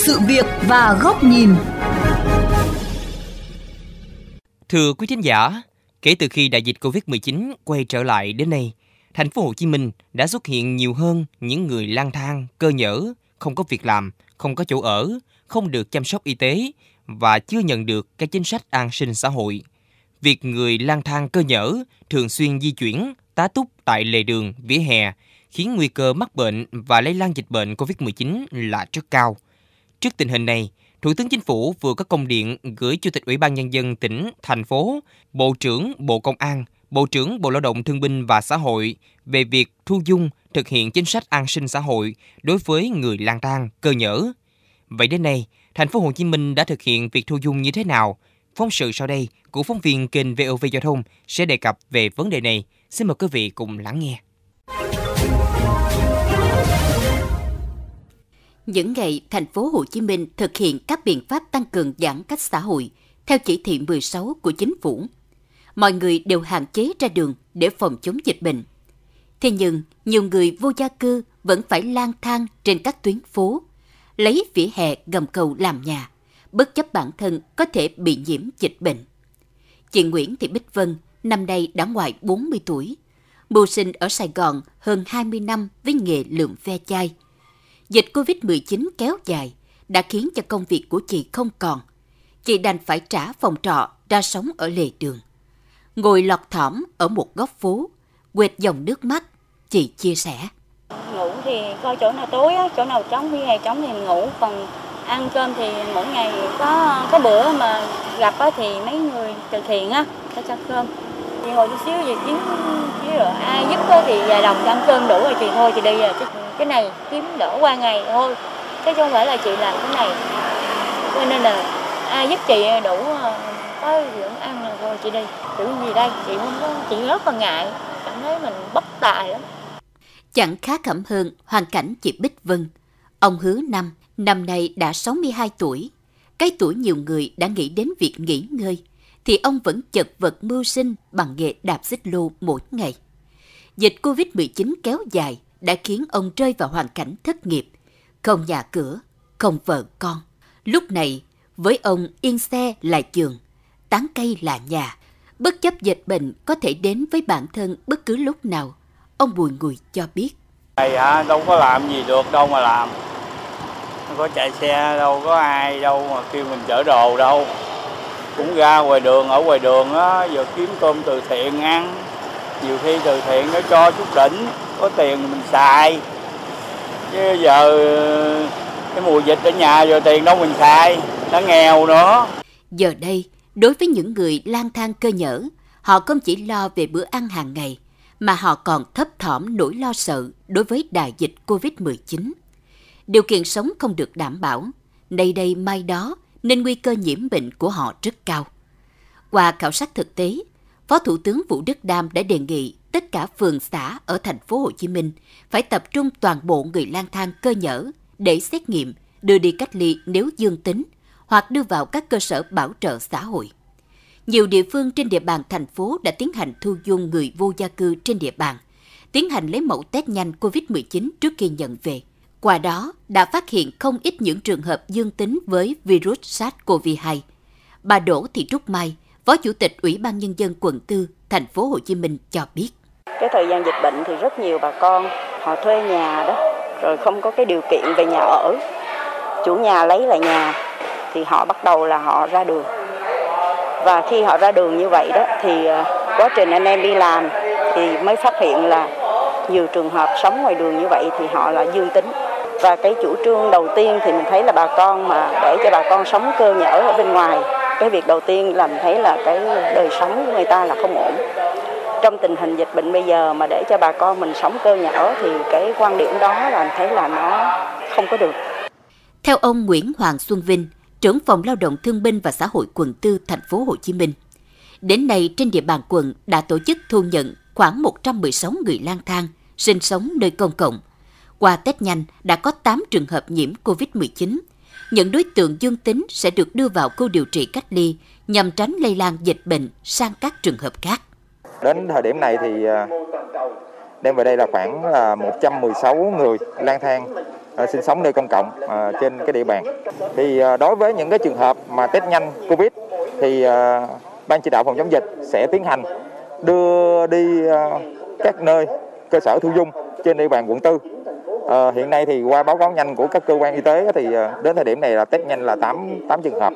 sự việc và góc nhìn. Thưa quý khán giả, kể từ khi đại dịch Covid-19 quay trở lại đến nay, thành phố Hồ Chí Minh đã xuất hiện nhiều hơn những người lang thang, cơ nhở, không có việc làm, không có chỗ ở, không được chăm sóc y tế và chưa nhận được các chính sách an sinh xã hội. Việc người lang thang cơ nhở thường xuyên di chuyển, tá túc tại lề đường, vỉa hè khiến nguy cơ mắc bệnh và lây lan dịch bệnh COVID-19 là rất cao. Trước tình hình này, Thủ tướng Chính phủ vừa có công điện gửi Chủ tịch Ủy ban Nhân dân tỉnh, thành phố, Bộ trưởng Bộ Công an, Bộ trưởng Bộ Lao động Thương binh và Xã hội về việc thu dung thực hiện chính sách an sinh xã hội đối với người lang thang, cơ nhở. Vậy đến nay, thành phố Hồ Chí Minh đã thực hiện việc thu dung như thế nào? Phóng sự sau đây của phóng viên kênh VOV Giao thông sẽ đề cập về vấn đề này. Xin mời quý vị cùng lắng nghe. Những ngày thành phố Hồ Chí Minh thực hiện các biện pháp tăng cường giãn cách xã hội theo chỉ thị 16 của chính phủ, mọi người đều hạn chế ra đường để phòng chống dịch bệnh. Thế nhưng, nhiều người vô gia cư vẫn phải lang thang trên các tuyến phố, lấy vỉa hè gầm cầu làm nhà, bất chấp bản thân có thể bị nhiễm dịch bệnh. Chị Nguyễn Thị Bích Vân năm nay đã ngoài 40 tuổi, mưu sinh ở Sài Gòn hơn 20 năm với nghề lượm ve chai. Dịch Covid-19 kéo dài đã khiến cho công việc của chị không còn. Chị đành phải trả phòng trọ ra sống ở lề đường. Ngồi lọt thỏm ở một góc phố, quệt dòng nước mắt, chị chia sẻ. Ngủ thì coi chỗ nào tối, chỗ nào trống, khi ngày trống thì mình ngủ, còn ăn cơm thì mỗi ngày có có bữa mà gặp thì mấy người từ thiện á, cho cho cơm chị ngồi chút xíu gì chứ chứ rồi ai giúp thì vài đồng cho ăn cơm đủ rồi chị thôi chị đi rồi cái này kiếm đỡ qua ngày, thôi. Chứ không phải là chị làm cái này. Cho nên là ai giúp chị đủ ờ, có dưỡng ăn là thôi, chị đi. Kiểu gì đây? Chị không có, chị rất là ngại. Cảm thấy mình bất tài lắm. Chẳng khá khẩm hơn, hoàn cảnh chị Bích Vân. Ông hứa năm năm nay đã 62 tuổi. Cái tuổi nhiều người đã nghĩ đến việc nghỉ ngơi, thì ông vẫn chật vật mưu sinh bằng nghề đạp xích lô mỗi ngày. Dịch Covid-19 kéo dài đã khiến ông rơi vào hoàn cảnh thất nghiệp, không nhà cửa, không vợ con. Lúc này, với ông yên xe là trường, tán cây là nhà. Bất chấp dịch bệnh có thể đến với bản thân bất cứ lúc nào, ông Bùi Ngùi cho biết. này hả, đâu có làm gì được đâu mà làm. Không có chạy xe đâu có ai đâu mà kêu mình chở đồ đâu cũng ra ngoài đường ở ngoài đường á giờ kiếm cơm từ thiện ăn nhiều khi từ thiện nó cho chút đỉnh có tiền mình xài chứ giờ cái mùa dịch ở nhà giờ tiền đâu mình xài nó nghèo nữa giờ đây đối với những người lang thang cơ nhở họ không chỉ lo về bữa ăn hàng ngày mà họ còn thấp thỏm nỗi lo sợ đối với đại dịch Covid-19. Điều kiện sống không được đảm bảo, nay đây mai đó nên nguy cơ nhiễm bệnh của họ rất cao. Qua khảo sát thực tế, Phó Thủ tướng Vũ Đức Đam đã đề nghị tất cả phường xã ở thành phố Hồ Chí Minh phải tập trung toàn bộ người lang thang cơ nhở để xét nghiệm, đưa đi cách ly nếu dương tính hoặc đưa vào các cơ sở bảo trợ xã hội. Nhiều địa phương trên địa bàn thành phố đã tiến hành thu dung người vô gia cư trên địa bàn, tiến hành lấy mẫu test nhanh COVID-19 trước khi nhận về. Qua đó đã phát hiện không ít những trường hợp dương tính với virus SARS-CoV-2. Bà Đỗ Thị Trúc Mai, Phó Chủ tịch Ủy ban Nhân dân quận 4, thành phố Hồ Chí Minh cho biết. Cái thời gian dịch bệnh thì rất nhiều bà con họ thuê nhà đó, rồi không có cái điều kiện về nhà ở. Chủ nhà lấy lại nhà thì họ bắt đầu là họ ra đường. Và khi họ ra đường như vậy đó thì ờ, quá trình anh em đi làm thì mới phát hiện là nhiều trường hợp sống ngoài đường như vậy thì họ là dương tính và cái chủ trương đầu tiên thì mình thấy là bà con mà để cho bà con sống cơ nhở ở bên ngoài cái việc đầu tiên làm thấy là cái đời sống của người ta là không ổn trong tình hình dịch bệnh bây giờ mà để cho bà con mình sống cơ nhở thì cái quan điểm đó là thấy là nó không có được theo ông Nguyễn Hoàng Xuân Vinh, trưởng phòng lao động thương binh và xã hội quận 4 thành phố Hồ Chí Minh, đến nay trên địa bàn quận đã tổ chức thu nhận khoảng 116 người lang thang sinh sống nơi công cộng. Qua test nhanh đã có 8 trường hợp nhiễm COVID-19. Những đối tượng dương tính sẽ được đưa vào khu điều trị cách ly nhằm tránh lây lan dịch bệnh sang các trường hợp khác. Đến thời điểm này thì à, đem về đây là khoảng là 116 người lang thang à, sinh sống nơi công cộng à, trên cái địa bàn. Thì đối với những cái trường hợp mà test nhanh Covid thì ban chỉ đạo phòng chống dịch sẽ tiến hành đưa đi các nơi cơ sở thu dung trên địa bàn quận 4 À, hiện nay thì qua báo cáo nhanh của các cơ quan y tế thì đến thời điểm này là test nhanh là 8 8 trường hợp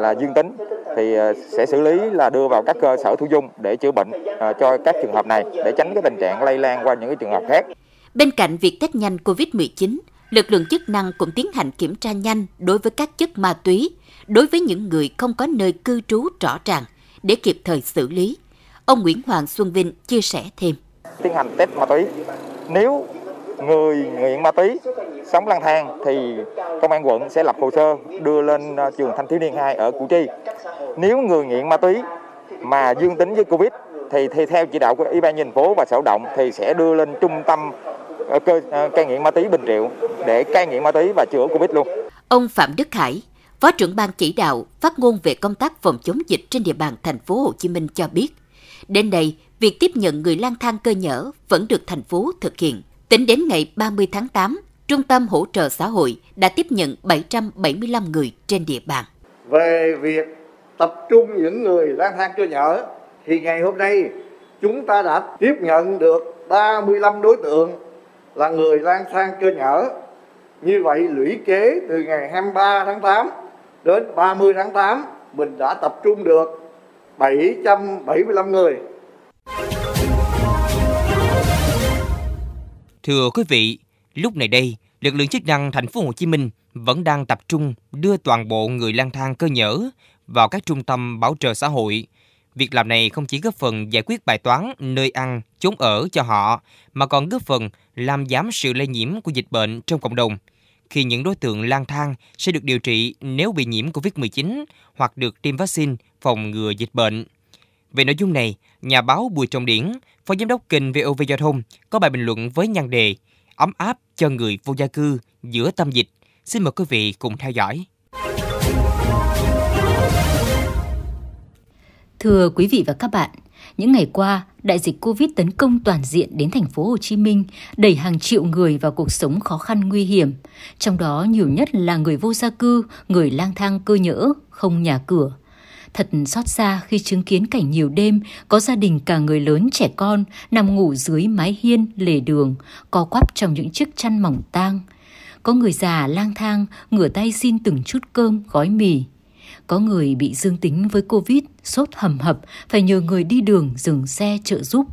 là dương tính thì sẽ xử lý là đưa vào các cơ sở thu dung để chữa bệnh à, cho các trường hợp này để tránh cái tình trạng lây lan qua những cái trường hợp khác. Bên cạnh việc test nhanh COVID-19, lực lượng chức năng cũng tiến hành kiểm tra nhanh đối với các chất ma túy, đối với những người không có nơi cư trú rõ ràng để kịp thời xử lý. Ông Nguyễn Hoàng Xuân Vinh chia sẻ thêm. Tiến hành test ma túy. Nếu người nghiện ma túy sống lang thang thì công an quận sẽ lập hồ sơ đưa lên ờ, trường thanh thiếu niên 2 ở Củ Chi. Nếu người nghiện ma túy mà dương tính với Covid thì, thì theo chỉ đạo của Ủy ban nhân thành phố và sở động thì sẽ đưa lên trung tâm ờ, cơ ờ, cai nghiện ma túy Bình Triệu để cai nghiện ma túy và chữa Covid luôn. Ông Phạm Đức khải Phó trưởng ban chỉ đạo phát ngôn về công tác phòng chống dịch trên địa bàn thành phố Hồ Chí Minh cho biết, đến đây, việc tiếp nhận người lang thang cơ nhở vẫn được thành phố thực hiện. Tính đến ngày 30 tháng 8, Trung tâm Hỗ trợ Xã hội đã tiếp nhận 775 người trên địa bàn. Về việc tập trung những người lang thang cho nhở, thì ngày hôm nay chúng ta đã tiếp nhận được 35 đối tượng là người lang thang cơ nhở. Như vậy lũy kế từ ngày 23 tháng 8 đến 30 tháng 8 mình đã tập trung được 775 người. Thưa quý vị, lúc này đây, lực lượng chức năng thành phố Hồ Chí Minh vẫn đang tập trung đưa toàn bộ người lang thang cơ nhở vào các trung tâm bảo trợ xã hội. Việc làm này không chỉ góp phần giải quyết bài toán nơi ăn, chốn ở cho họ, mà còn góp phần làm giảm sự lây nhiễm của dịch bệnh trong cộng đồng. Khi những đối tượng lang thang sẽ được điều trị nếu bị nhiễm COVID-19 hoặc được tiêm vaccine phòng ngừa dịch bệnh. Về nội dung này, nhà báo Bùi Trọng Điển, Phó Giám đốc kênh VOV Giao thông có bài bình luận với nhan đề Ấm áp cho người vô gia cư giữa tâm dịch. Xin mời quý vị cùng theo dõi. Thưa quý vị và các bạn, những ngày qua, đại dịch Covid tấn công toàn diện đến thành phố Hồ Chí Minh, đẩy hàng triệu người vào cuộc sống khó khăn nguy hiểm, trong đó nhiều nhất là người vô gia cư, người lang thang cơ nhỡ, không nhà cửa. Thật xót xa khi chứng kiến cảnh nhiều đêm có gia đình cả người lớn trẻ con nằm ngủ dưới mái hiên, lề đường, co quắp trong những chiếc chăn mỏng tang. Có người già lang thang, ngửa tay xin từng chút cơm, gói mì. Có người bị dương tính với Covid, sốt hầm hập, phải nhờ người đi đường dừng xe trợ giúp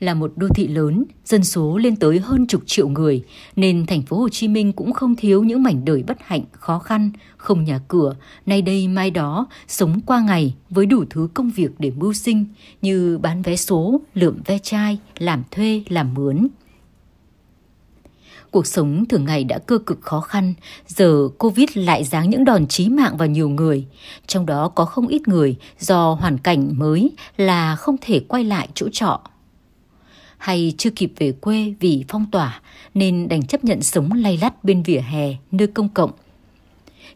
là một đô thị lớn, dân số lên tới hơn chục triệu người, nên thành phố Hồ Chí Minh cũng không thiếu những mảnh đời bất hạnh, khó khăn, không nhà cửa, nay đây mai đó, sống qua ngày với đủ thứ công việc để mưu sinh như bán vé số, lượm ve chai, làm thuê, làm mướn. Cuộc sống thường ngày đã cơ cực khó khăn, giờ Covid lại giáng những đòn chí mạng vào nhiều người. Trong đó có không ít người do hoàn cảnh mới là không thể quay lại chỗ trọ hay chưa kịp về quê vì phong tỏa nên đành chấp nhận sống lay lắt bên vỉa hè, nơi công cộng.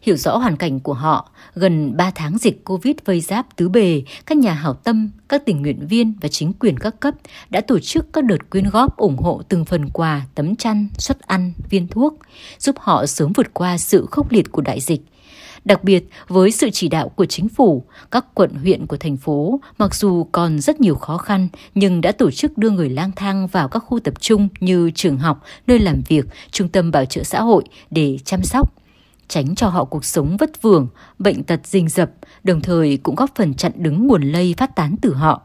Hiểu rõ hoàn cảnh của họ, gần 3 tháng dịch Covid vây giáp tứ bề, các nhà hảo tâm, các tình nguyện viên và chính quyền các cấp đã tổ chức các đợt quyên góp ủng hộ từng phần quà, tấm chăn, suất ăn, viên thuốc, giúp họ sớm vượt qua sự khốc liệt của đại dịch Đặc biệt, với sự chỉ đạo của chính phủ, các quận huyện của thành phố mặc dù còn rất nhiều khó khăn nhưng đã tổ chức đưa người lang thang vào các khu tập trung như trường học, nơi làm việc, trung tâm bảo trợ xã hội để chăm sóc tránh cho họ cuộc sống vất vưởng, bệnh tật rình rập, đồng thời cũng góp phần chặn đứng nguồn lây phát tán từ họ.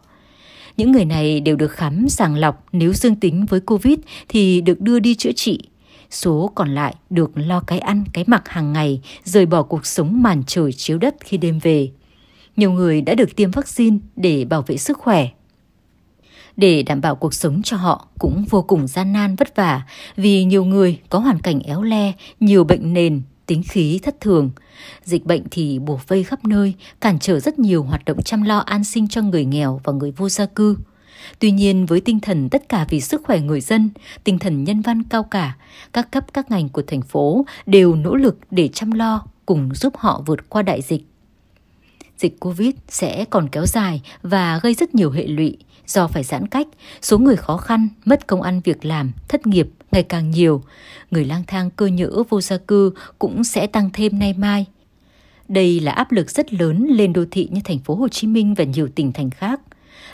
Những người này đều được khám sàng lọc nếu dương tính với Covid thì được đưa đi chữa trị số còn lại được lo cái ăn, cái mặc hàng ngày, rời bỏ cuộc sống màn trời chiếu đất khi đêm về. Nhiều người đã được tiêm vaccine để bảo vệ sức khỏe. Để đảm bảo cuộc sống cho họ cũng vô cùng gian nan vất vả vì nhiều người có hoàn cảnh éo le, nhiều bệnh nền, tính khí thất thường. Dịch bệnh thì bùa vây khắp nơi, cản trở rất nhiều hoạt động chăm lo an sinh cho người nghèo và người vô gia cư. Tuy nhiên với tinh thần tất cả vì sức khỏe người dân, tinh thần nhân văn cao cả, các cấp các ngành của thành phố đều nỗ lực để chăm lo cùng giúp họ vượt qua đại dịch. dịch Covid sẽ còn kéo dài và gây rất nhiều hệ lụy do phải giãn cách, số người khó khăn, mất công ăn việc làm, thất nghiệp ngày càng nhiều. Người lang thang cơ nhỡ vô gia cư cũng sẽ tăng thêm nay mai. Đây là áp lực rất lớn lên đô thị như thành phố Hồ Chí Minh và nhiều tỉnh thành khác.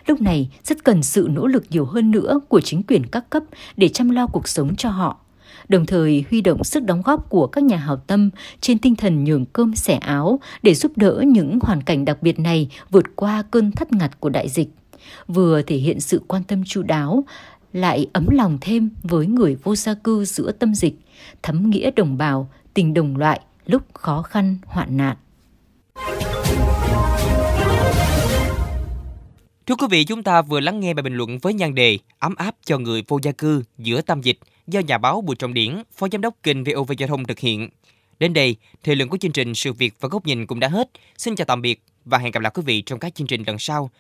Lúc này rất cần sự nỗ lực nhiều hơn nữa của chính quyền các cấp để chăm lo cuộc sống cho họ đồng thời huy động sức đóng góp của các nhà hảo tâm trên tinh thần nhường cơm sẻ áo để giúp đỡ những hoàn cảnh đặc biệt này vượt qua cơn thắt ngặt của đại dịch, vừa thể hiện sự quan tâm chu đáo, lại ấm lòng thêm với người vô gia cư giữa tâm dịch, thấm nghĩa đồng bào, tình đồng loại lúc khó khăn hoạn nạn. Thưa quý vị, chúng ta vừa lắng nghe bài bình luận với nhan đề Ấm áp cho người vô gia cư giữa tâm dịch do nhà báo Bùi Trọng Điển, Phó Giám đốc kênh VOV Giao thông thực hiện. Đến đây, thời lượng của chương trình Sự Việc và Góc Nhìn cũng đã hết. Xin chào tạm biệt và hẹn gặp lại quý vị trong các chương trình lần sau